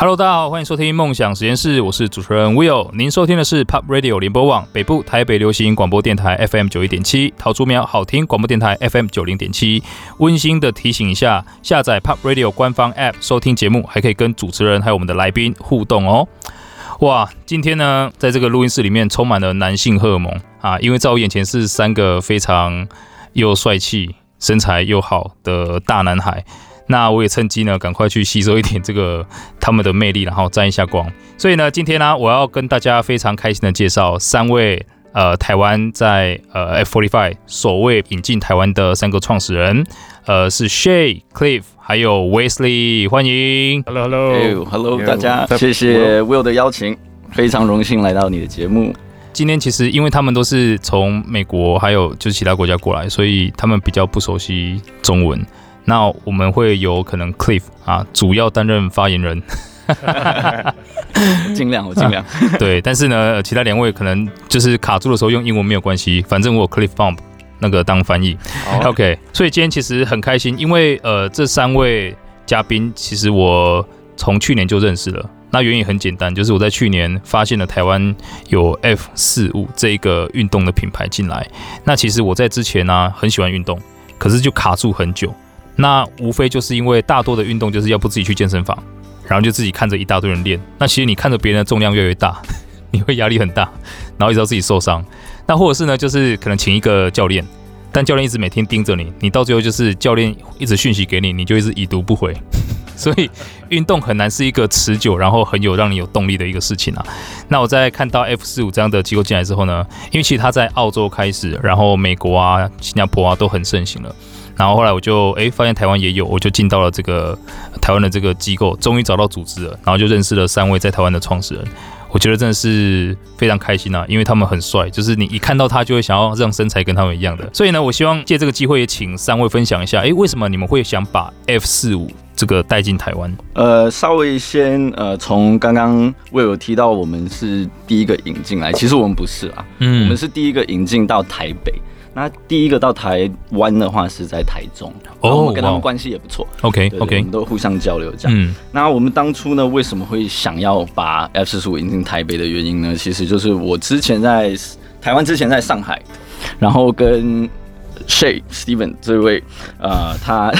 Hello，大家好，欢迎收听梦想实验室，我是主持人 Will。您收听的是 Pop Radio 联播网北部台北流行广播电台 FM 九一点七，桃竹苗好听广播电台 FM 九零点七。温馨的提醒一下，下载 Pop Radio 官方 App 收听节目，还可以跟主持人还有我们的来宾互动哦。哇，今天呢，在这个录音室里面充满了男性荷尔蒙啊，因为在我眼前是三个非常又帅气、身材又好的大男孩。那我也趁机呢，赶快去吸收一点这个他们的魅力，然后沾一下光。所以呢，今天呢，我要跟大家非常开心的介绍三位呃台湾在呃 F45 首位引进台湾的三个创始人，呃是 Shay、Cliff 还有 Wesley，欢迎。Hello，Hello，Hello，大家，谢谢 Will 的邀请，非常荣幸来到你的节目。今天其实因为他们都是从美国还有就是其他国家过来，所以他们比较不熟悉中文。那我们会有可能 Cliff 啊，主要担任发言人，尽量我尽量。对，但是呢，其他两位可能就是卡住的时候用英文没有关系，反正我有 Cliff Bomb 那个当翻译。Oh. OK，所以今天其实很开心，因为呃这三位嘉宾其实我从去年就认识了。那原因很简单，就是我在去年发现了台湾有 F 四五这一个运动的品牌进来。那其实我在之前呢、啊、很喜欢运动，可是就卡住很久。那无非就是因为大多的运动就是要不自己去健身房，然后就自己看着一大堆人练。那其实你看着别人的重量越来越大，你会压力很大，然后一直到自己受伤。那或者是呢，就是可能请一个教练，但教练一直每天盯着你，你到最后就是教练一直讯息给你，你就一直已读不回。所以运动很难是一个持久，然后很有让你有动力的一个事情啊。那我在看到 F 四五这样的机构进来之后呢，因为其实它在澳洲开始，然后美国啊、新加坡啊都很盛行了。然后后来我就哎发现台湾也有，我就进到了这个台湾的这个机构，终于找到组织了，然后就认识了三位在台湾的创始人。我觉得真的是非常开心啊，因为他们很帅，就是你一看到他就会想要让身材跟他们一样的。所以呢，我希望借这个机会也请三位分享一下，哎，为什么你们会想把 F 四五这个带进台湾？呃，稍微先呃从刚刚魏有提到我们是第一个引进来，其实我们不是啊，嗯，我们是第一个引进到台北。那第一个到台湾的话是在台中，哦，我们跟他们关系也不错。OK OK，我们都互相交流这样。嗯，那我们当初呢，为什么会想要把 F 四十五引进台北的原因呢？其实就是我之前在台湾之前在上海，然后跟 Shay Steven 这位呃，他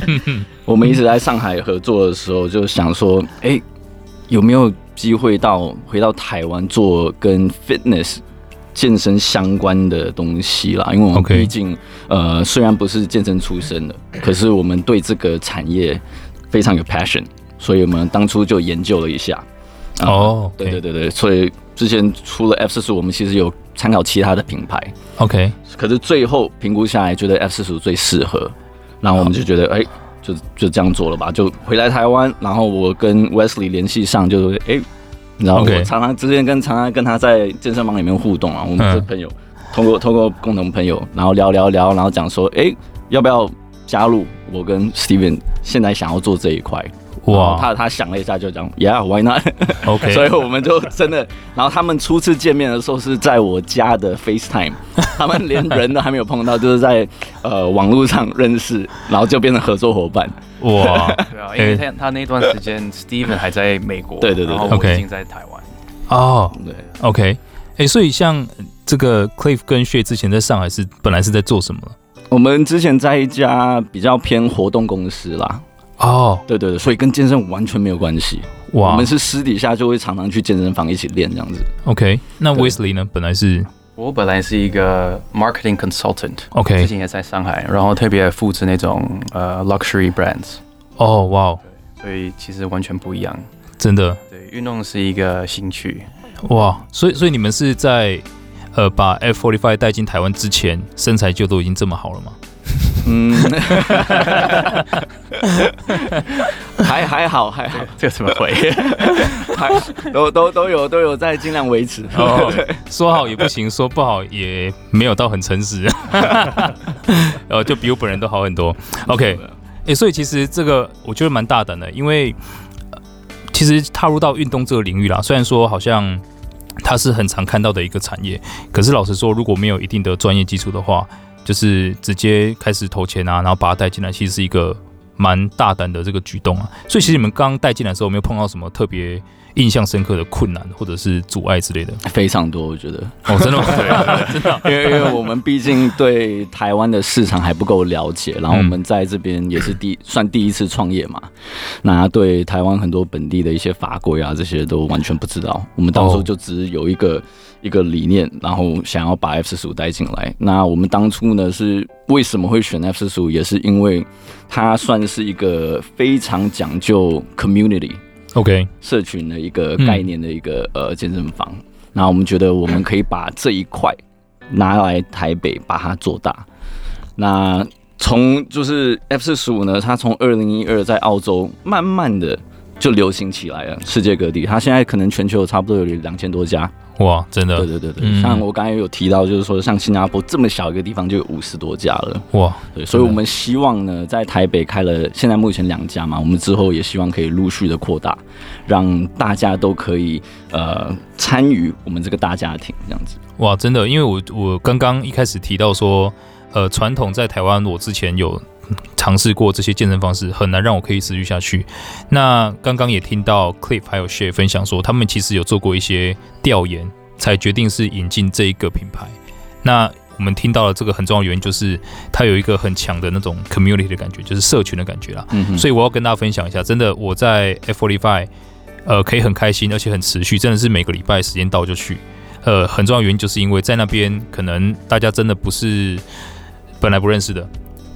我们一直在上海合作的时候，就想说，哎、欸，有没有机会到回到台湾做跟 fitness。健身相关的东西啦，因为我们毕竟.呃，虽然不是健身出身的，可是我们对这个产业非常有 passion，所以我们当初就研究了一下。哦、oh. 对对对对，所以之前除了 F 四十五，我们其实有参考其他的品牌。OK，可是最后评估下来，觉得 F 四十五最适合，然后我们就觉得，哎、oh. 欸，就就这样做了吧，就回来台湾，然后我跟 Wesley 联系上，就是，哎、欸。然后我常常之前跟常常跟他在健身房里面互动啊，我们是朋友，通过通过共同朋友，然后聊聊聊，然后讲说，哎，要不要加入我跟 Steven 现在想要做这一块？哇，他他想了一下就讲，Yeah，why not？OK，所以我们就真的，然后他们初次见面的时候是在我家的 FaceTime，他们连人都还没有碰到，就是在呃网络上认识，然后就变成合作伙伴。哇，对啊，因为他他那段时间 Steven 还在美国，对对对，然后我已经在台湾。哦，对，OK，哎，所以像这个 Cliff 跟 Shay 之前在上海是本来是在做什么？我们之前在一家比较偏活动公司啦。哦，对对对，所以跟健身完全没有关系。哇，我们是私底下就会常常去健身房一起练这样子。OK，那 Wesley 呢？本来是，我本来是一个 marketing consultant。OK，之前也在上海，然后特别负责那种呃 luxury brands。哦，哇哦，所以其实完全不一样，真的。对，运动是一个兴趣。哇，所以所以你们是在呃把 F45 带进台湾之前，身材就都已经这么好了吗？嗯，还还好还好，这怎么回？还都都都有都有在尽量维持。哦，说好也不行，说不好也没有到很诚实。呃，就比我本人都好很多。OK，诶、所以其实这个我觉得蛮大胆的，因为其实踏入到运动这个领域啦，虽然说好像它是很常看到的一个产业，可是老实说，如果没有一定的专业基础的话，就是直接开始投钱啊，然后把它带进来，其实是一个蛮大胆的这个举动啊。所以其实你们刚带进来的时候，有没有碰到什么特别印象深刻的困难或者是阻碍之类的？非常多，我觉得。哦，真的吗？对，真的，因为因为我们毕竟对台湾的市场还不够了解，然后我们在这边也是第算第一次创业嘛，那对台湾很多本地的一些法规啊这些都完全不知道。我们当初就只有一个。一个理念，然后想要把 F 四十五带进来。那我们当初呢是为什么会选 F 四十五？也是因为它算是一个非常讲究 community，OK，社群的一个概念的一个呃健身房。那我们觉得我们可以把这一块拿来台北把它做大。那从就是 F 四十五呢，它从二零一二在澳洲慢慢的就流行起来了，世界各地，它现在可能全球差不多有两千多家。哇，真的，对对对对，嗯、像我刚才有提到，就是说像新加坡这么小一个地方就有五十多家了，哇，对，所以我们希望呢，在台北开了，现在目前两家嘛，我们之后也希望可以陆续的扩大，让大家都可以呃参与我们这个大家庭这样子。哇，真的，因为我我刚刚一开始提到说，呃，传统在台湾，我之前有。尝试过这些健身方式，很难让我可以持续下去。那刚刚也听到 Cliff 还有 Share 分享说，他们其实有做过一些调研，才决定是引进这一个品牌。那我们听到了这个很重要的原因，就是它有一个很强的那种 community 的感觉，就是社群的感觉啦。所以我要跟大家分享一下，真的我在 F45，呃，可以很开心，而且很持续，真的是每个礼拜时间到就去。呃，很重要的原因就是因为在那边可能大家真的不是本来不认识的。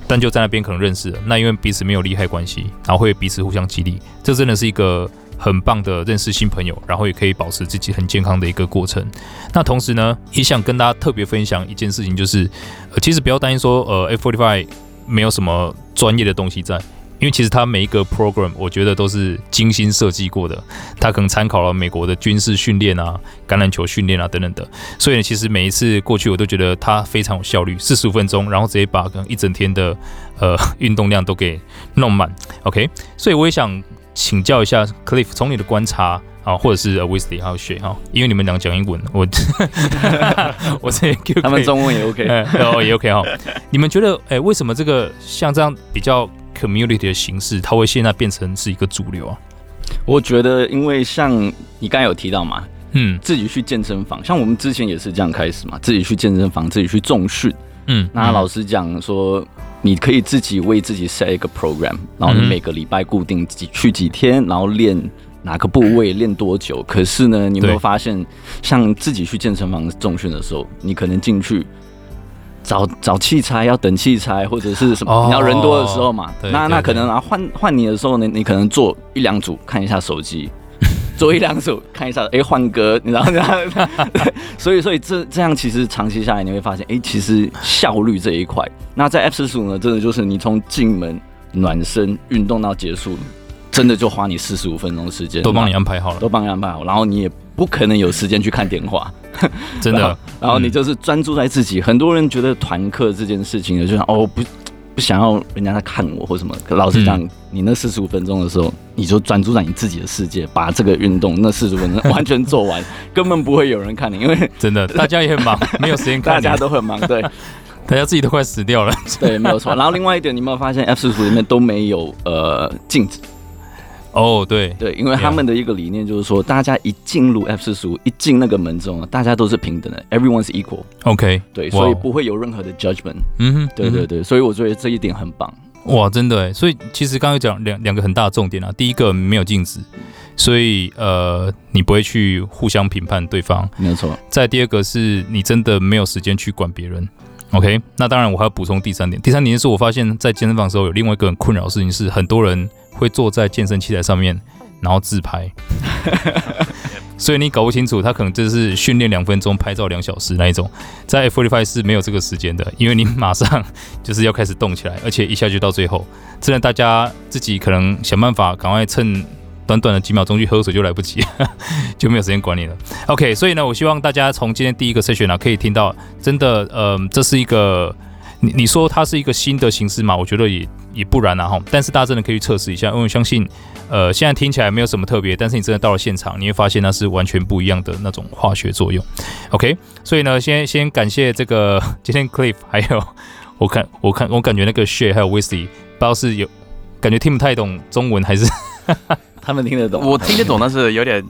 但就在那边可能认识了，那因为彼此没有利害关系，然后会彼此互相激励，这真的是一个很棒的认识新朋友，然后也可以保持自己很健康的一个过程。那同时呢，也想跟大家特别分享一件事情，就是呃，其实不要担心说，呃，F45 没有什么专业的东西在。因为其实它每一个 program，我觉得都是精心设计过的。它可能参考了美国的军事训练啊、橄榄球训练啊等等的。所以呢，其实每一次过去，我都觉得它非常有效率，四十五分钟，然后直接把可能一整天的呃 运动量都给弄满。OK，所以我也想请教一下 Cliff，从你的观察啊，或者是 Wesley 还有 Shay 哈，因为你们俩讲英文，我 我这 他们中文也 OK，哦也 OK 哈。你们觉得哎，为什么这个像这样比较？community 的形式，它会现在变成是一个主流啊？我觉得，因为像你刚才有提到嘛，嗯，自己去健身房，像我们之前也是这样开始嘛，自己去健身房，自己去重训，嗯，那老师讲说，你可以自己为自己 set 一个 program，然后你每个礼拜固定自己去几天，然后练哪个部位，练多久。可是呢，你有没有发现，像自己去健身房重训的时候，你可能进去。找找器材要等器材或者是什么，你要人多的时候嘛，那那可能啊换换你的时候呢，你可能做一两组看一下手机，做一两组看一下，哎换歌，你知道吗？所以所以这这样其实长期下来你会发现，哎其实效率这一块，那在 F 45呢，真的就是你从进门暖身运动到结束，真的就花你四十五分钟时间，都帮你安排好了，都帮你安排好，然后你也。不可能有时间去看电话，真的。然后你就是专注在自己。很多人觉得团课这件事情，就像哦，不不想要人家在看我或什么。可老实讲，你那四十五分钟的时候，你就专注在你自己的世界，把这个运动那四十五分钟 完全做完，根本不会有人看你。因为真的，大家也很忙，没有时间看。大家都很忙，对，大家自己都快死掉了。对，没有错。然后另外一点，你有没有发现 F 四十五里面都没有呃镜子？哦，对对，因为他们的一个理念就是说，大家一进入 F 四十五，一进那个门中啊，大家都是平等的，everyone's equal。OK，对，所以不会有任何的 judgment。嗯哼，对对对，所以我觉得这一点很棒。哇，真的，所以其实刚刚讲两两个很大的重点啊，第一个没有镜子，所以呃，你不会去互相评判对方，没有错。再第二个是你真的没有时间去管别人。OK，那当然我还要补充第三点，第三点是我发现在健身房的时候有另外一个很困扰的事情是很多人。会坐在健身器材上面，然后自拍，所以你搞不清楚他可能就是训练两分钟，拍照两小时那一种。在 f o r i f y 是没有这个时间的，因为你马上就是要开始动起来，而且一下就到最后。真的，大家自己可能想办法赶快趁短短的几秒钟去喝水就来不及，就没有时间管你了。OK，所以呢，我希望大家从今天第一个 session 啊，可以听到，真的，嗯、呃，这是一个。你你说它是一个新的形式嘛？我觉得也也不然啊哈。但是大家真的可以去测试一下，因为我相信，呃，现在听起来没有什么特别，但是你真的到了现场，你会发现那是完全不一样的那种化学作用。OK，所以呢，先先感谢这个今天 Cliff，还有我看我看我感觉那个 Share 还有 Wesley，不知道是有感觉听不太懂中文，还是哈哈他们听得懂？我听得懂，但是有点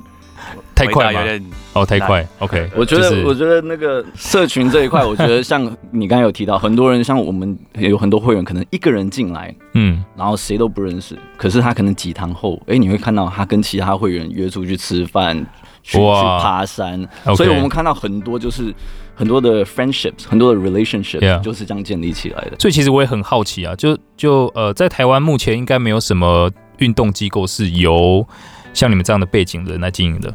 太快，有点哦，太快。OK，我觉得，我觉得那个社群这一块，我觉得像你刚才有提到，很多人像我们有很多会员，可能一个人进来，嗯，然后谁都不认识，可是他可能几堂后，哎，你会看到他跟其他会员约出去吃饭，去去爬山，所以我们看到很多就是。很多的 friendships，很多的 relationship 就是这样建立起来的。所以其实我也很好奇啊，就就呃，在台湾目前应该没有什么运动机构是由像你们这样的背景的人来经营的。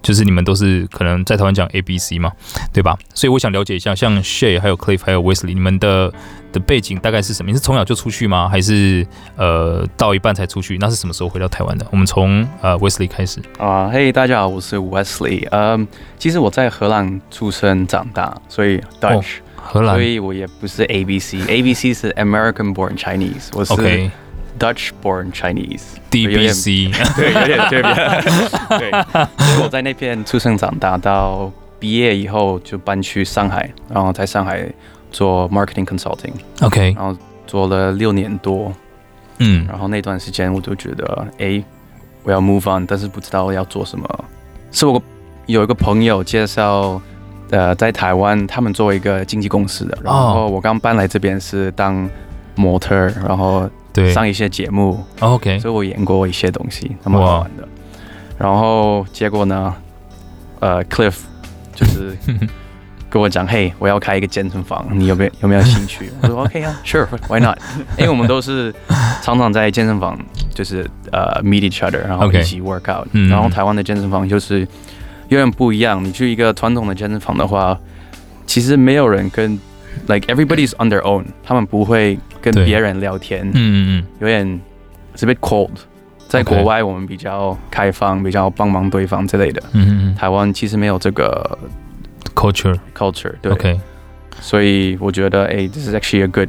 就是你们都是可能在台湾讲 A B C 嘛，对吧？所以我想了解一下，像 Shay 还有 Cliff 还有 Wesley，你们的的背景大概是什么？你是从小就出去吗？还是呃到一半才出去？那是什么时候回到台湾的？我们从呃 Wesley 开始啊。嘿，大家好，我是 Wesley。嗯，其实我在荷兰出生长大，所以 Dutch，哦，荷兰，所以我也不是 A B C，A B C 是 American Born Chinese，我是 OK。Dutch-born Chinese，DBC，对，有点对，对。我在那边出生长大，到毕业以后就搬去上海，然后在上海做 marketing consulting，OK，然后做了六年多，嗯，然后那段时间我就觉得，哎，我要 move on，但是不知道要做什么。是我有一个朋友介绍，呃，在台湾他们做一个经纪公司的，然后我刚搬来这边是当模特，然后。对，上一些节目，OK，所以我演过一些东西，蛮好玩的。然后结果呢，呃，Cliff 就是 跟我讲，嘿，我要开一个健身房，你有没有有没有兴趣？我说 OK 啊，Sure，Why not？因为我们都是常常在健身房，就是呃 meet each other，然后一起 work out。然后台湾的健身房就是有点不一样，你去一个传统的健身房的话，其实没有人跟。Like everybody's on their own，他们不会跟别人聊天，嗯嗯嗯，有点 it's a bit cold。在国外我们比较开放，比较帮忙对方之类的，嗯嗯，台湾其实没有这个 culture culture，对，OK。所以我觉得，哎，this is actually a good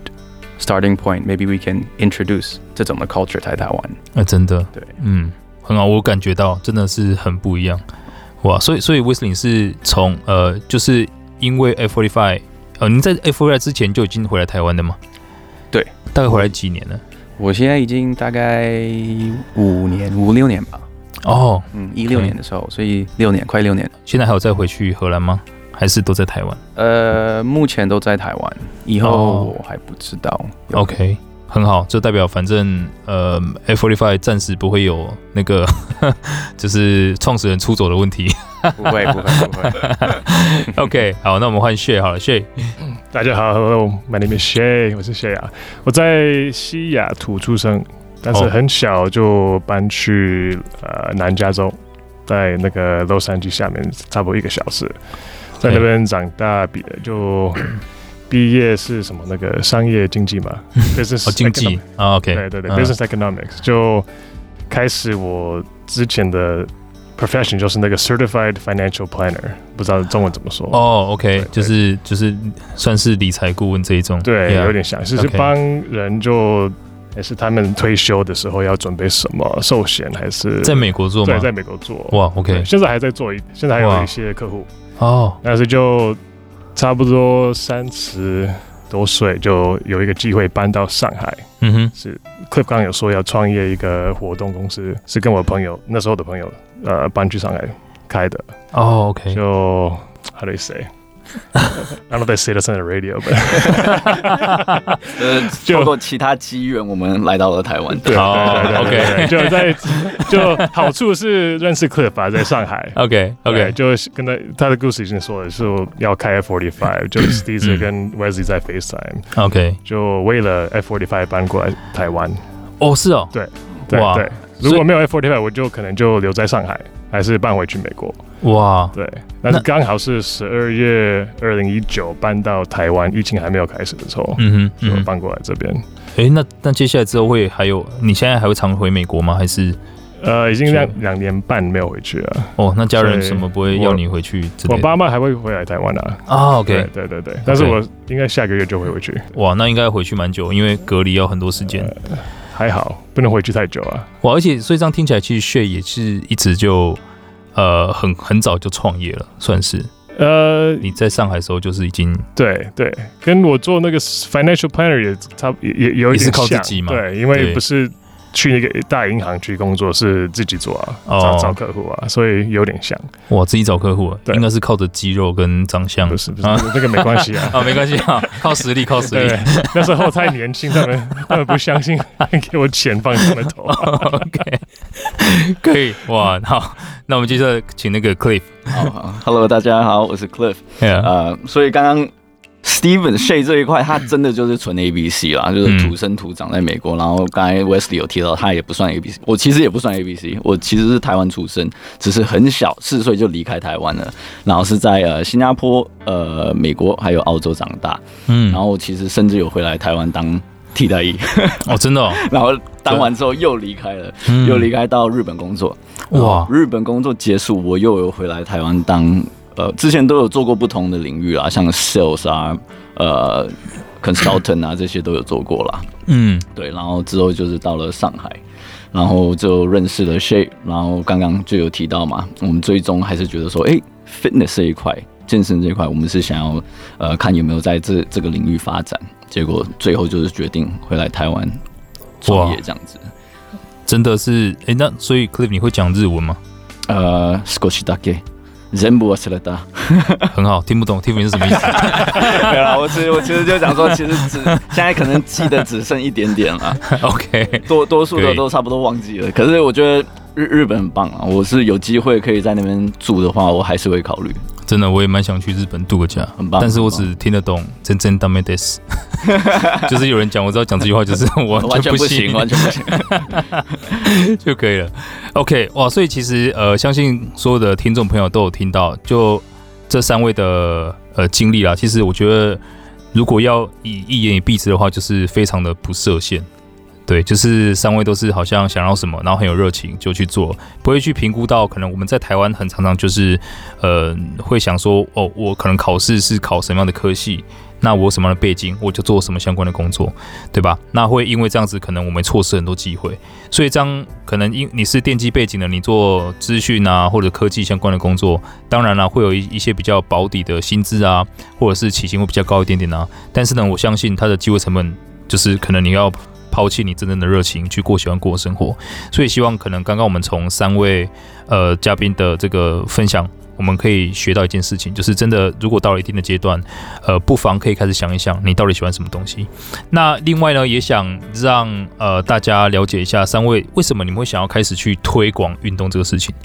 starting point。Maybe we can introduce 这种的 culture 在台湾。啊，真的，对，嗯，很好，我感觉到真的是很不一样，哇，所以所以 Whistling 是从呃，就是因为 F45。呃，您在 F45 之前就已经回来台湾的吗？对，大概回来几年了？我现在已经大概五年、五六年吧。哦，嗯，一六年的时候，所以六年，快六年了。现在还有再回去荷兰吗？还是都在台湾？呃，目前都在台湾，以后我还不知道。哦、OK。很好，就代表反正呃，F45 暂时不会有那个，就是创始人出走的问题。不会不会不会。OK，好，那我们换 Shay 好了，Shay。大家好，Hello，My name is Shay，我是 Shay 啊。我在西雅图出生，但是很小就搬去呃南加州，在那个洛杉矶下面差不多一个小时，在那边长大，比就。毕业是什么？那个商业经济嘛，business 经济。啊，OK，对对对，business economics 就开始我之前的 profession 就是那个 certified financial planner，不知道中文怎么说。哦，OK，就是就是算是理财顾问这一种，对，有点像，就是帮人就也是他们退休的时候要准备什么寿险，还是在美国做吗？对，在美国做，哇，OK，现在还在做一，现在还有一些客户哦，但是就。差不多三十多岁就有一个机会搬到上海，嗯哼，是 Cliff 刚刚有说要创业一个活动公司，是跟我朋友那时候的朋友呃搬去上海开的。哦，OK，就 How do you say？I don't know if I say this on the radio, but 呃，透过其他机缘，我们来到了台湾。对对对，OK，就在就好处是认识 Cliff 啊，在上海。OK OK，就跟他他的故事已经说了，是要开 F45，就是第一次跟 Wesley 在 FaceTime。OK，就为了 F45 搬过来台湾。哦，是哦，对对对，如果没有 F45，我就可能就留在上海。还是搬回去美国哇，对，但是刚好是十二月二零一九搬到台湾，疫情还没有开始的时候，嗯哼，就搬过来这边。哎、欸，那那接下来之后会还有？你现在还会常回美国吗？还是呃，已经两两年半没有回去了。哦，那家人什么不会要你回去？我爸妈还会回来台湾啊。啊，OK，对对对对，但是我应该下个月就会回去。哇，那应该回去蛮久，因为隔离要很多时间。呃还好，不能回去太久啊。哇，而且所以这样听起来，其实 Shay 也是一直就呃很很早就创业了，算是。呃，你在上海的时候就是已经对对，跟我做那个 financial planner 也差也也有一点像，也是靠自己嘛。对，因为不是去那个大银行去工作是自己做啊，找找客户啊，所以有点像。哇，自己找客户，对，应该是靠着肌肉跟长相。不是不是，这个没关系啊，啊，没关系啊，靠实力，靠实力。那时候太年轻，他们 他们不相信，给我钱放他们头。OK，可以哇，好，那我们接着请那个 Cliff。好好，Hello，大家好，我是 Cliff。呃，所以刚刚。Steven Shay 这一块，他真的就是纯 A B C 啦，就是土生土长在美国。然后刚才 Wesley 有提到，他也不算 A B C，我其实也不算 A B C，我其实是台湾出生，只是很小四岁就离开台湾了，然后是在呃新加坡、呃美国还有澳洲长大。嗯，然后其实甚至有回来台湾当替代役。哦，真的哦。然后当完之后又离开了，又离开到日本工作。哇，日本工作结束，我又有回来台湾当。呃，之前都有做过不同的领域啊，像 sales 啊，呃，consultant 啊，这些都有做过啦。嗯，对，然后之后就是到了上海，然后就认识了 Shay，然后刚刚就有提到嘛，我们最终还是觉得说，哎、欸，fitness 这一块，健身这一块，我们是想要呃看有没有在这这个领域发展，结果最后就是决定回来台湾创业这样子。真的是，哎、欸，那所以 Cliff 你会讲日文吗？呃，少しだけ。 人不是了的，很好，听不懂，听不懂是什么意思？对啦，我其实我其实就想说，其实只现在可能记得只剩一点点了。OK，多多数的都差不多忘记了。可是我觉得日日本很棒啊，我是有机会可以在那边住的话，我还是会考虑。真的，我也蛮想去日本度个假，很棒。但是我只听得懂“真真ダメです”，就是有人讲，我知道讲这句话就是我完全不行，完全不行就可以了。OK，哇，所以其实呃，相信所有的听众朋友都有听到，就这三位的呃经历啦。其实我觉得，如果要以一言以蔽之的话，就是非常的不设限。 对，就是三位都是好像想要什么，然后很有热情就去做，不会去评估到可能我们在台湾很常常就是，呃，会想说哦，我可能考试是考什么样的科系，那我什么样的背景，我就做什么相关的工作，对吧？那会因为这样子，可能我们错失很多机会。所以这样可能因你是电机背景的，你做资讯啊或者科技相关的工作，当然了会有一一些比较保底的薪资啊，或者是起薪会比较高一点点啊。但是呢，我相信它的机会成本就是可能你要。抛弃你真正的热情，去过喜欢过的生活，所以希望可能刚刚我们从三位呃嘉宾的这个分享，我们可以学到一件事情，就是真的如果到了一定的阶段，呃，不妨可以开始想一想，你到底喜欢什么东西。那另外呢，也想让呃大家了解一下，三位为什么你们会想要开始去推广运动这个事情？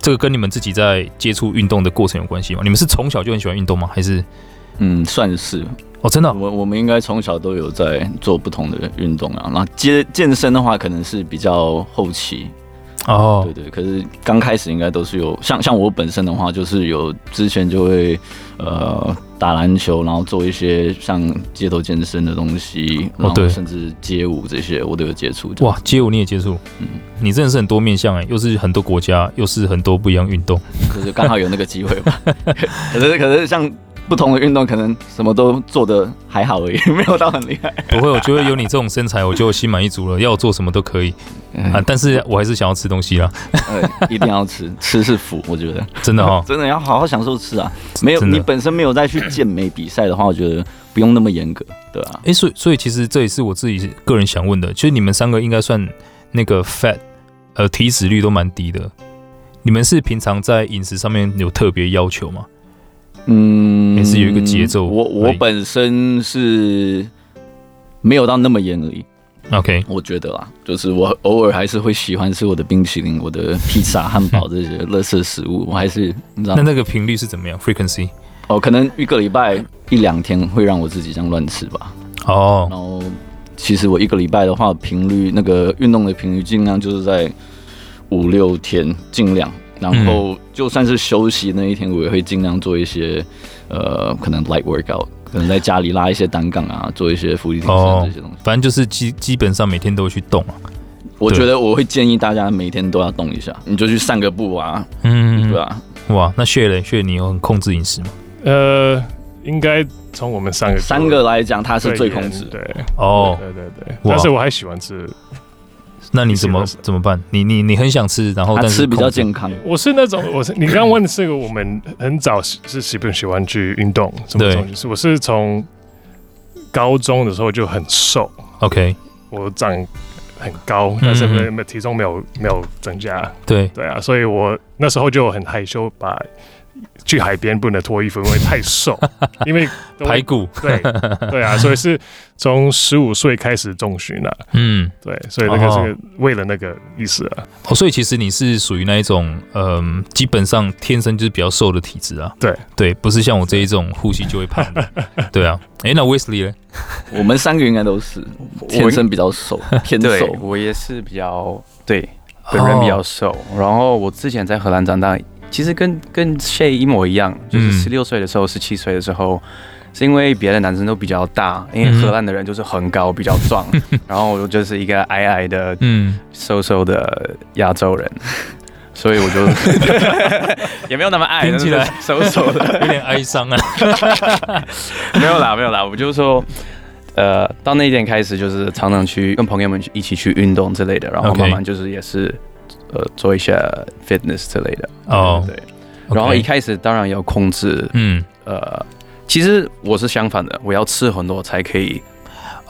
这个跟你们自己在接触运动的过程有关系吗？你们是从小就很喜欢运动吗？还是嗯，算是。哦，真的，我我们应该从小都有在做不同的运动啊。那健健身的话，可能是比较后期哦。对对，可是刚开始应该都是有，像像我本身的话，就是有之前就会呃打篮球，然后做一些像街头健身的东西，然后甚至街舞这些我都有接触。哇，街舞你也接触？嗯，你真的是很多面向哎，又是很多国家，又是很多不一样运动，可是刚好有那个机会吧。可是可是像。不同的运动可能什么都做的还好而已，没有到很厉害。不会，我觉得有你这种身材，我就心满意足了。要我做什么都可以啊，但是我还是想要吃东西啦。对，一定要吃，吃是福，我觉得真的哦，真的要好好享受吃啊。没有，你本身没有再去健美比赛的话，我觉得不用那么严格，对啊。哎，所以所以其实这也是我自己个人想问的，其实你们三个应该算那个 fat，呃，体脂率都蛮低的。你们是平常在饮食上面有特别要求吗？嗯，也是有一个节奏。我我本身是没有到那么严而已。OK，我觉得啦，就是我偶尔还是会喜欢吃我的冰淇淋、我的披萨、汉堡这些垃圾食物。我还是你知道，那那个频率是怎么样？Frequency？哦，可能一个礼拜一两天会让我自己这样乱吃吧。哦，然后其实我一个礼拜的话，频率那个运动的频率尽量就是在五六天，尽量。然后就算是休息那一天，我也会尽量做一些，呃，可能 light workout，可能在家里拉一些单杠啊，做一些伏地挺身这些东西。反正就是基基本上每天都会去动啊。我觉得我会建议大家每天都要动一下，你就去散个步啊，嗯，对吧？哇，那血嘞，血你有很控制饮食吗？呃，应该从我们三个三个来讲，他是最控制。对，哦，对对对，但是我还喜欢吃。那你怎么怎么办？你你你很想吃，然后但是吃比较健康。我是那种，我是你刚刚问的是个，我们很早是喜不喜欢去运动什么东西？我是从高中的时候就很瘦。OK，我长很高，但是没没体重没有没有增加。对对啊，所以我那时候就很害羞，把去海边不能脱衣服，因为太瘦，因为排骨。对对啊，所以是从十五岁开始重训了。嗯，对，所以那个是为了那个意思啊。哦，所以其实你是属于那一种，嗯，基本上天生就是比较瘦的体质啊。对对，不是像我这一种呼吸就会胖的。对啊，哎，那 Wesley 呢？我们三个应该都是天生比较瘦，偏瘦。我也是比较对，本人比较瘦。然后我之前在荷兰长大。其实跟跟 Shay 一模一样，就是十六岁的时候，十七岁的时候，是因为别的男生都比较大，因为荷兰的人就是很高，比较壮，然后我就是一个矮矮的、嗯瘦瘦的亚洲人，所以我就 也没有那么矮，听起来瘦瘦的，有点哀伤啊。没有啦，没有啦，我就是说，呃，到那一点开始，就是常常去跟朋友们一起去运动之类的，然后慢慢就是也是。呃，做一下 fitness 之类的。哦，对，然后一开始当然要控制，嗯，呃，其实我是相反的，我要吃很多才可以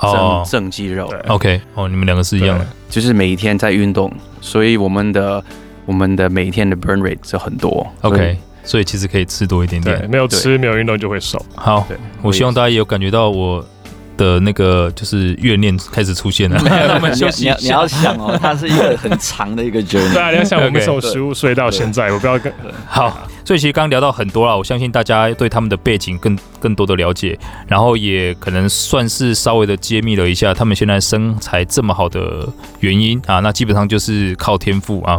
增增肌肉。OK，哦，你们两个是一样的，就是每一天在运动，所以我们的我们的每一天的 burn rate 是很多。OK，所以其实可以吃多一点点，没有吃没有运动就会瘦。好，我希望大家也有感觉到我。的那个就是怨念开始出现了。我们 休息。你要你要想哦，它是一个很长的一个 journey。对啊，你要想我们从十五岁到现在，我不要跟好。所以其实刚聊到很多了，我相信大家对他们的背景更更多的了解，然后也可能算是稍微的揭秘了一下他们现在身材这么好的原因啊。那基本上就是靠天赋啊，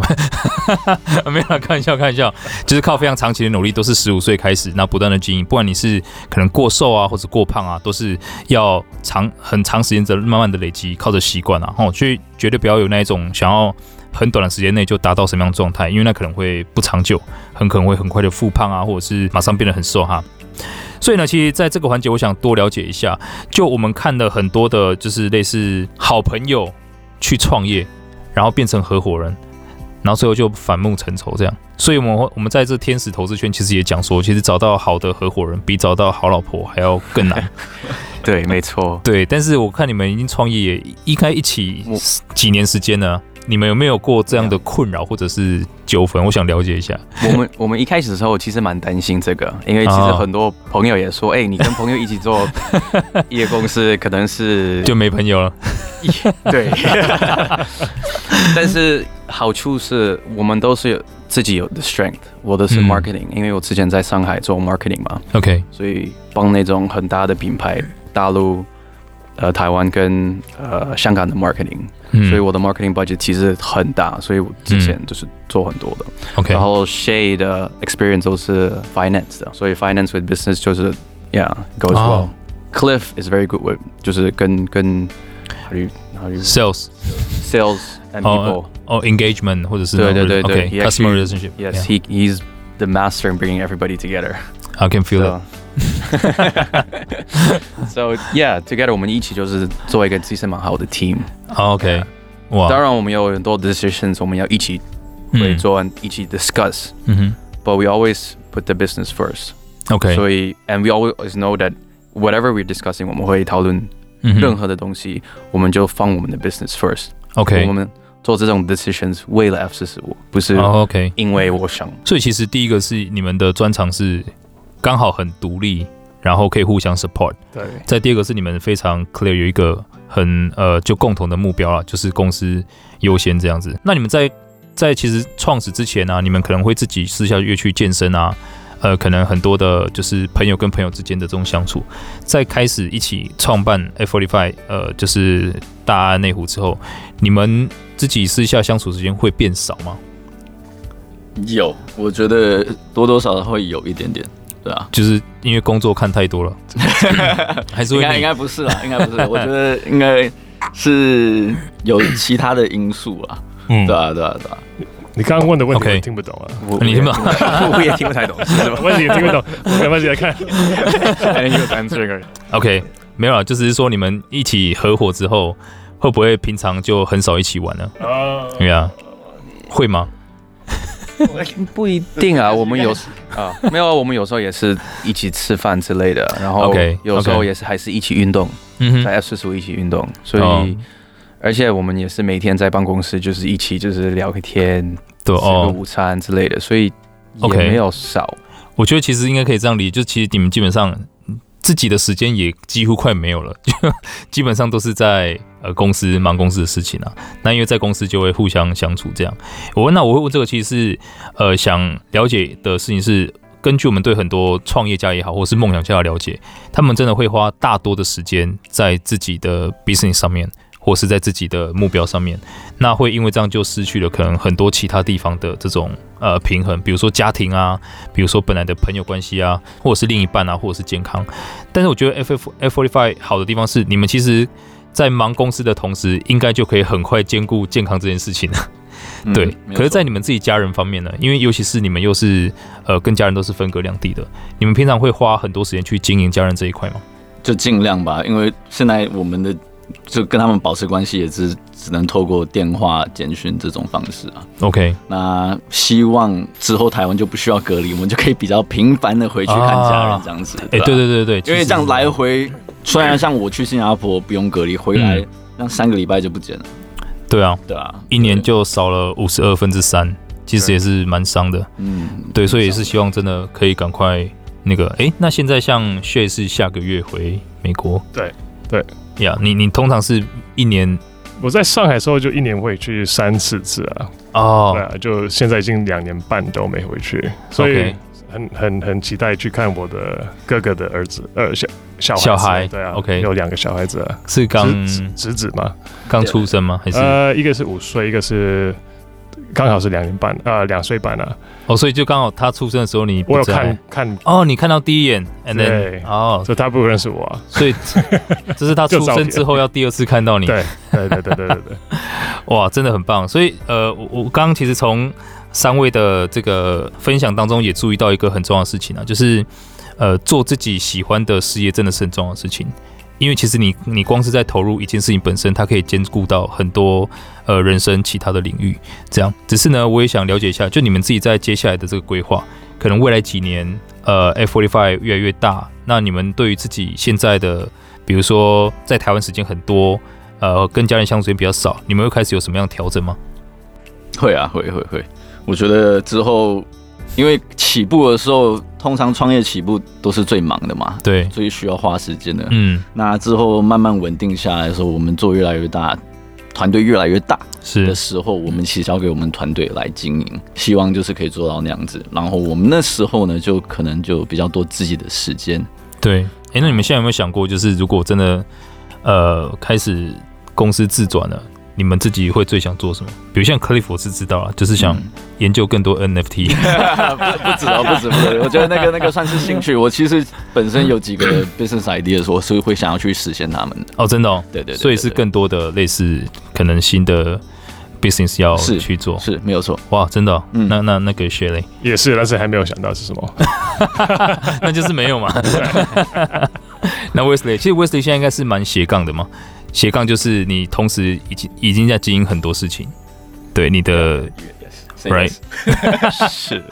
没有，开玩笑，开玩笑，就是靠非常长期的努力，都是十五岁开始，那不断的经营，不管你是可能过瘦啊，或者过胖啊，都是要长很长时间的慢慢的累积，靠着习惯啊，哦，所以绝对不要有那一种想要。很短的时间内就达到什么样的状态？因为那可能会不长久，很可能会很快的复胖啊，或者是马上变得很瘦哈。所以呢，其实在这个环节，我想多了解一下。就我们看了很多的，就是类似好朋友去创业，然后变成合伙人，然后最后就反目成仇这样。所以，我们我们在这天使投资圈其实也讲说，其实找到好的合伙人比找到好老婆还要更难。对，没错。对，但是我看你们已经创业也应该一起几年时间了。你们有没有过这样的困扰或者是纠纷？我想了解一下。我们 我们一开始的时候其实蛮担心这个，因为其实很多朋友也说，哎、欸，你跟朋友一起做 一个公司，可能是就没朋友了。对。但是好处是我们都是有自己有的 strength，我的是 marketing，、嗯、因为我之前在上海做 marketing 嘛。OK。所以帮那种很大的品牌，大陆。呃，台湾跟呃香港的 marketing，、嗯、所以我的 marketing budget 其实很大，所以我之前就是做很多的。OK，、嗯、然后 Shay 的 experience 都是 finance 的，所以 finance with business 就是 yeah goes well、oh.。Cliff is very good with 就是跟跟 how do you how do you sales sales and people 哦、oh, oh, engagement 或者是对对对对 okay, customer relationship yes yeah. he he's the master in bringing everybody together I can feel so, it So yeah, together 我们一起就是做一个其实蛮好的 team。OK，哇，当然我们有很多 decisions，我们要一起会做，一起 discuss。嗯哼，But we always put the business first。OK，所以 and we always know that whatever we're discussing，我们会讨论任何的东西，我们就放我们的 business first。OK，我们做这种 decisions 为了 F 四十五，不是 OK，因为我想。所以其实第一个是你们的专长是 刚好很独立。然后可以互相 support。对。再第二个是你们非常 clear 有一个很呃就共同的目标啊，就是公司优先这样子。那你们在在其实创始之前呢、啊，你们可能会自己私下约去健身啊，呃，可能很多的就是朋友跟朋友之间的这种相处。在开始一起创办 F45，呃，就是大安内湖之后，你们自己私下相处时间会变少吗？有，我觉得多多少少会有一点点。对啊，就是因为工作看太多了，还是会应该应该不是啦，应该不是，我觉得应该是有其他的因素啊。嗯，对啊，对啊，对啊。你刚刚问的问题我听不懂啊，你听不懂，我也听不太懂，问题也听不懂，没关系，来看。OK，没有啊，就是说你们一起合伙之后，会不会平常就很少一起玩呢？啊，对啊，会吗？不一定啊，我们有啊，没有啊，我们有时候也是一起吃饭之类的，然后有时候也是还是一起运动，在 F 四十五一起运动，所以而且我们也是每天在办公室，就是一起就是聊个天，对，吃个午餐之类的，所以也没有少。我觉得其实应该可以这样理解，就其实你们基本上自己的时间也几乎快没有了，就基本上都是在呃公司忙公司的事情啊。那因为在公司就会互相相处这样。我问那我会问这个，其实是呃想了解的事情是。根据我们对很多创业家也好，或是梦想家的了解，他们真的会花大多的时间在自己的 business 上面，或是在自己的目标上面。那会因为这样就失去了可能很多其他地方的这种呃平衡，比如说家庭啊，比如说本来的朋友关系啊，或者是另一半啊，或者是健康。但是我觉得 F F F forty five 好的地方是，你们其实在忙公司的同时，应该就可以很快兼顾健康这件事情了。对，可是，在你们自己家人方面呢？因为尤其是你们又是呃跟家人都是分隔两地的，你们平常会花很多时间去经营家人这一块吗？就尽量吧，因为现在我们的就跟他们保持关系也是只能透过电话、简讯这种方式啊。OK，那希望之后台湾就不需要隔离，我们就可以比较频繁的回去看家人这样子。哎，对对对对，因为这样来回，虽然像我去新加坡不用隔离，回来那三个礼拜就不见了。对啊，对啊，一年就少了五十二分之三，其实也是蛮伤的。嗯，对，所以也是希望真的可以赶快那个，哎，那现在像 Shay 是下个月回美国，对对呀，你你通常是一年，我在上海的时候就一年会去三四次啊，哦，对啊，就现在已经两年半都没回去，所以很很很期待去看我的哥哥的儿子，呃小。小孩，小孩对啊，OK，有两个小孩子，啊是刚侄子吗？刚出生吗？还是呃，一个是五岁，一个是刚好是两年半，呃，两岁半啊。哦，所以就刚好他出生的时候，你我有看看哦，你看到第一眼，and then, 对，哦，所以他不认识我，啊，所以 这是他出生之后要第二次看到你，对，对，对，对，对，对，对，哇，真的很棒。所以呃，我我刚刚其实从三位的这个分享当中也注意到一个很重要的事情啊，就是。呃，做自己喜欢的事业真的是很重要的事情，因为其实你你光是在投入一件事情本身，它可以兼顾到很多呃人生其他的领域。这样，只是呢，我也想了解一下，就你们自己在接下来的这个规划，可能未来几年，呃，F forty five 越来越大，那你们对于自己现在的，比如说在台湾时间很多，呃，跟家人相处时间比较少，你们会开始有什么样的调整吗？会啊，会会会，我觉得之后。因为起步的时候，通常创业起步都是最忙的嘛，对，所以需要花时间的。嗯，那之后慢慢稳定下来的时候，我们做越来越大，团队越来越大是的时候，我们其实交给我们团队来经营，希望就是可以做到那样子。然后我们那时候呢，就可能就比较多自己的时间。对，哎，那你们现在有没有想过，就是如果真的呃开始公司自转了？你们自己会最想做什么？比如像 Cliff 我是知道了，就是想研究更多 NFT。嗯、不不止哦，不止不止，我觉得那个那个算是兴趣。我其实本身有几个 business idea，我是会想要去实现他们的。哦，真的哦，对对，所以是更多的类似可能新的 business 要去做，是，是没有错。哇，真的、哦嗯，那那那个 Shay 嘞也是，但是还没有想到是什么，那就是没有嘛。那 Wesley，其实 Wesley 现在应该是蛮斜杠的嘛。斜杠就是你同时已经已经在经营很多事情，对你的 yes, yes.，right，是，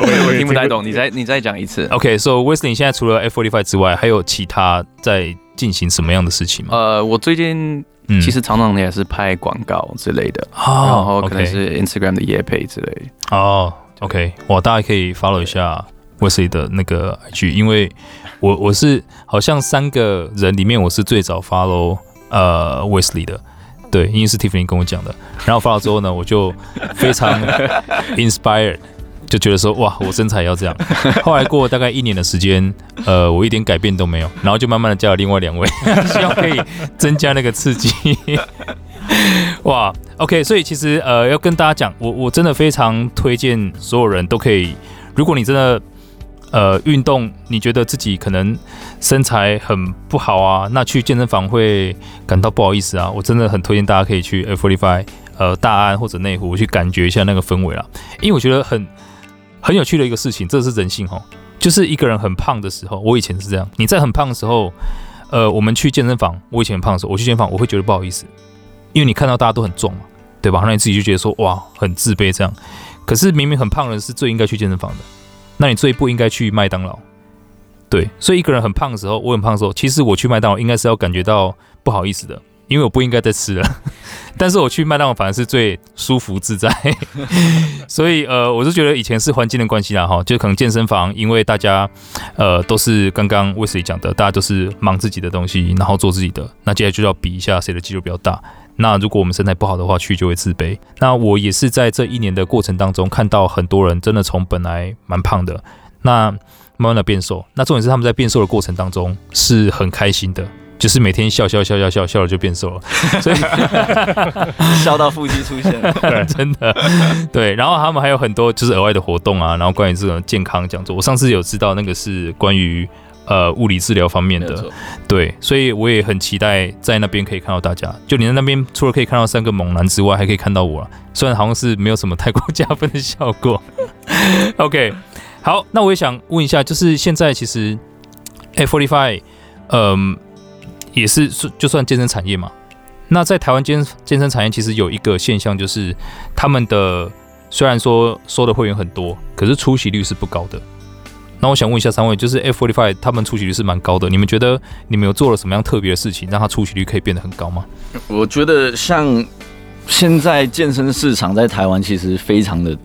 我我听不太懂，你再你再讲一次。OK，so Wesley 现在除了 F forty five 之外，还有其他在进行什么样的事情吗？呃，我最近其实常常也是拍广告之类的，嗯、然后可能是 Instagram 的夜配之类的。哦、oh,，OK，哇，大家可以 follow 一下 Wesley 的那个 IG，因为。我我是好像三个人里面我是最早 follow 呃 Wesley 的，对，因为是 Tiffany 跟我讲的。然后 follow 之后呢，我就非常 inspired，就觉得说哇，我身材要这样。后来过了大概一年的时间，呃，我一点改变都没有，然后就慢慢的加了另外两位，希望可以增加那个刺激。哇，OK，所以其实呃要跟大家讲，我我真的非常推荐所有人都可以，如果你真的。呃，运动你觉得自己可能身材很不好啊？那去健身房会感到不好意思啊？我真的很推荐大家可以去 F45，呃，大安或者内湖去感觉一下那个氛围啦。因为我觉得很很有趣的一个事情，这是人性哦，就是一个人很胖的时候，我以前是这样。你在很胖的时候，呃，我们去健身房，我以前很胖的时候，我去健身房我会觉得不好意思，因为你看到大家都很壮嘛，对吧？那你自己就觉得说哇，很自卑这样。可是明明很胖的人是最应该去健身房的。那你最不应该去麦当劳，对，所以一个人很胖的时候，我很胖的时候，其实我去麦当劳应该是要感觉到不好意思的，因为我不应该再吃了。但是我去麦当劳反而是最舒服自在。所以呃，我是觉得以前是环境的关系啦，哈，就可能健身房，因为大家呃都是刚刚魏 s 讲的，大家都是忙自己的东西，然后做自己的，那接下来就要比一下谁的肌肉比较大。那如果我们身材不好的话，去就会自卑。那我也是在这一年的过程当中，看到很多人真的从本来蛮胖的，那。慢慢的变瘦，那重点是他们在变瘦的过程当中是很开心的，就是每天笑笑笑笑笑笑了就变瘦了，所以 笑到腹肌出现了，对，真的对。然后他们还有很多就是额外的活动啊，然后关于这种健康讲座，我上次有知道那个是关于呃物理治疗方面的，对，所以我也很期待在那边可以看到大家。就你在那边除了可以看到三个猛男之外，还可以看到我，虽然好像是没有什么太过加分的效果。OK。好，那我也想问一下，就是现在其实 F45，嗯，也是就算健身产业嘛。那在台湾健健身产业其实有一个现象，就是他们的虽然说收的会员很多，可是出席率是不高的。那我想问一下三位，就是 F forty five 他们出席率是蛮高的，你们觉得你们有做了什么样特别的事情，让他出席率可以变得很高吗？我觉得像现在健身市场在台湾其实非常的。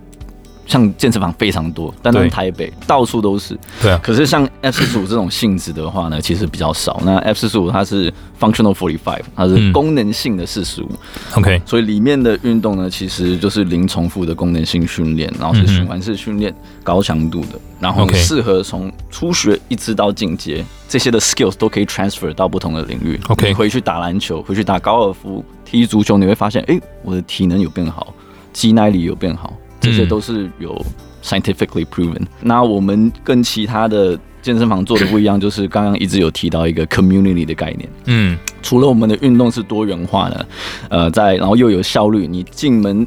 像健身房非常多，但在台北到处都是。对啊。可是像 F 四十五这种性质的话呢，其实比较少。那 F 四十五它是 functional forty five，它是功能性的四十五。OK。所以里面的运动呢，其实就是零重复的功能性训练，然后是循环式训练，高强度的，然后适合从初学一直到进阶，这些的 skills 都可以 transfer 到不同的领域。OK。回去打篮球，回去打高尔夫，踢足球，你会发现，哎，我的体能有变好，肌耐力有变好。这些都是有 scientifically proven。那我们跟其他的健身房做的不一样，就是刚刚一直有提到一个 community 的概念。嗯，除了我们的运动是多元化的，呃，在然后又有效率，你进门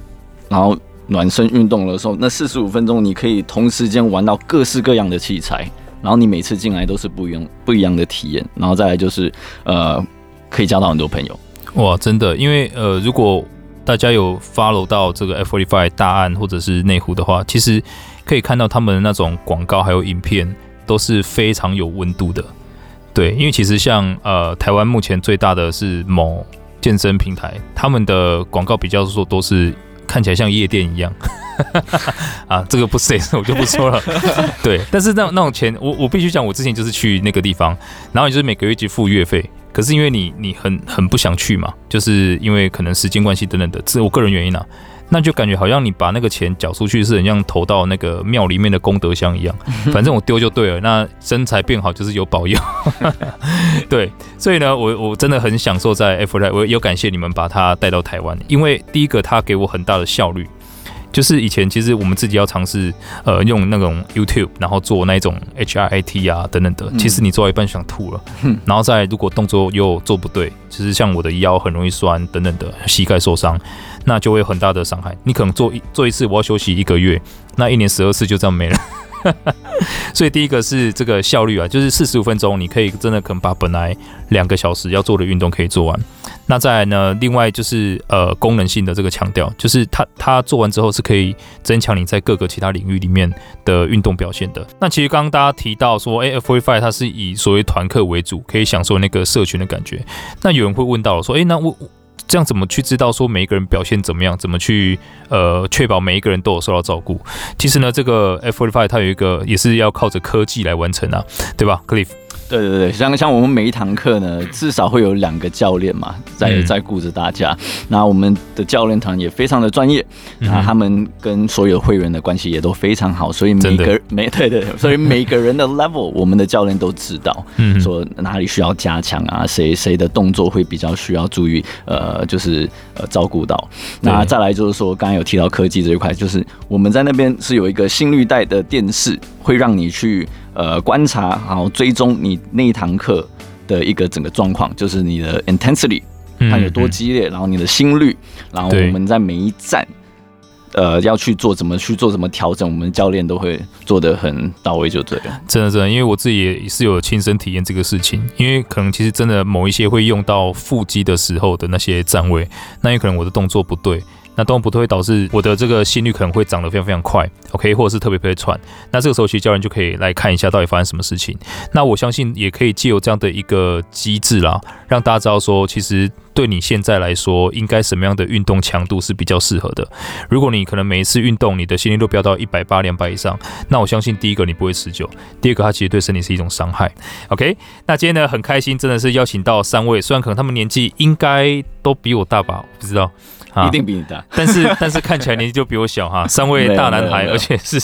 然后暖身运动的时候，那四十五分钟你可以同时间玩到各式各样的器材，然后你每次进来都是不一样不一样的体验，然后再来就是呃，可以交到很多朋友。哇，真的，因为呃，如果大家有 follow 到这个 F45 大案或者是内湖的话，其实可以看到他们的那种广告还有影片都是非常有温度的。对，因为其实像呃台湾目前最大的是某健身平台，他们的广告比较说都是看起来像夜店一样。啊，这个不是，我就不说了。对，但是那那种钱，我我必须讲，我之前就是去那个地方，然后你就是每个月去付月费。可是因为你你很很不想去嘛，就是因为可能时间关系等等的，这是我个人原因啊，那就感觉好像你把那个钱缴出去是很像投到那个庙里面的功德箱一样，反正我丢就对了。那身材变好就是有保佑，对，所以呢，我我真的很享受在 F45，我有感谢你们把它带到台湾，因为第一个它给我很大的效率。就是以前其实我们自己要尝试呃用那种 YouTube，然后做那种 HRIT 啊等等的，其实你做到一半想吐了，然后再如果动作又做不对，其实像我的腰很容易酸等等的，膝盖受伤，那就会有很大的伤害。你可能做一做一次，我要休息一个月，那一年十二次就这样没了。所以第一个是这个效率啊，就是四十五分钟，你可以真的可能把本来两个小时要做的运动可以做完。那再来呢，另外就是呃功能性的这个强调，就是它它做完之后是可以增强你在各个其他领域里面的运动表现的。那其实刚刚大家提到说，哎，F45 它是以所谓团课为主，可以享受那个社群的感觉。那有人会问到说，哎，那我。这样怎么去知道说每一个人表现怎么样？怎么去呃确保每一个人都有受到照顾？其实呢，这个 F45 它有一个也是要靠着科技来完成啊，对吧，Cliff？对对对，像像我们每一堂课呢，至少会有两个教练嘛，在在顾着大家。那我们的教练团也非常的专业，那他们跟所有会员的关系也都非常好，所以每个每 对对，所以每个人的 level，我们的教练都知道，说哪里需要加强啊，谁谁的动作会比较需要注意，呃，就是呃照顾到。那再来就是说，刚刚有提到科技这一块，就是我们在那边是有一个心率带的电视，会让你去。呃，观察，然后追踪你那一堂课的一个整个状况，就是你的 intensity 它有多激烈，然后你的心率，然后我们在每一站，呃，要去做怎么去做怎么调整，我们教练都会做的很到位，就对了。真的真的，因为我自己也是有亲身体验这个事情，因为可能其实真的某一些会用到腹肌的时候的那些站位，那也可能我的动作不对。那动不都会导致我的这个心率可能会长得非常非常快，OK，或者是特别特别喘。那这个时候其实教练就可以来看一下到底发生什么事情。那我相信也可以借由这样的一个机制啦，让大家知道说，其实对你现在来说，应该什么样的运动强度是比较适合的。如果你可能每一次运动你的心率都飙到一百八、两百以上，那我相信第一个你不会持久，第二个它其实对身体是一种伤害。OK，那今天呢很开心，真的是邀请到三位，虽然可能他们年纪应该都比我大吧，不知道。一定比你大，但是 但是看起来年纪就比我小哈，三位大男孩，而且是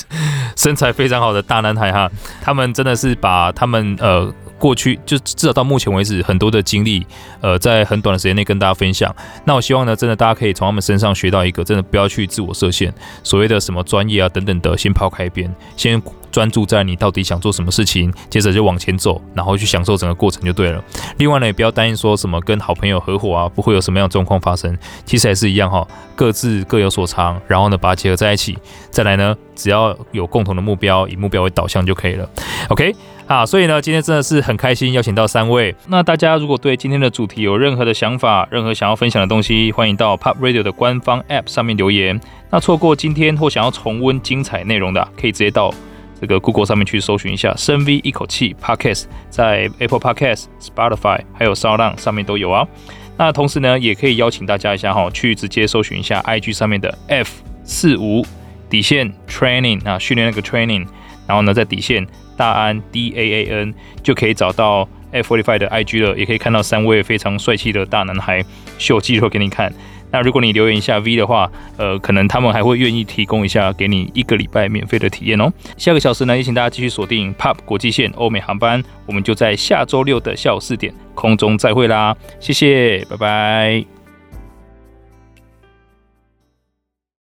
身材非常好的大男孩哈，他们真的是把他们呃过去就至少到目前为止很多的经历，呃在很短的时间内跟大家分享。那我希望呢，真的大家可以从他们身上学到一个，真的不要去自我设限，所谓的什么专业啊等等的，先抛开一边，先。专注在你到底想做什么事情，接着就往前走，然后去享受整个过程就对了。另外呢，也不要担心说什么跟好朋友合伙啊，不会有什么样的状况发生。其实还是一样哈，各自各有所长，然后呢把它结合在一起。再来呢，只要有共同的目标，以目标为导向就可以了。OK 啊，所以呢，今天真的是很开心邀请到三位。那大家如果对今天的主题有任何的想法，任何想要分享的东西，欢迎到 POP Radio 的官方 App 上面留言。那错过今天或想要重温精彩内容的，可以直接到。这个 Google 上面去搜寻一下“深 V 一口气 Podcast”，在 Apple Podcast、Spotify 还有 SoundOn 上面都有啊。那同时呢，也可以邀请大家一下哈，去直接搜寻一下 IG 上面的 F 四五底线 Training 啊，训练那个 Training，然后呢，在底线大安 D A A N 就可以找到 F45 的 IG 了，也可以看到三位非常帅气的大男孩秀肌肉给你看。那如果你留言一下 V 的话，呃，可能他们还会愿意提供一下，给你一个礼拜免费的体验哦。下个小时呢，也请大家继续锁定 POP 国际线欧美航班，我们就在下周六的下午四点空中再会啦，谢谢，拜拜。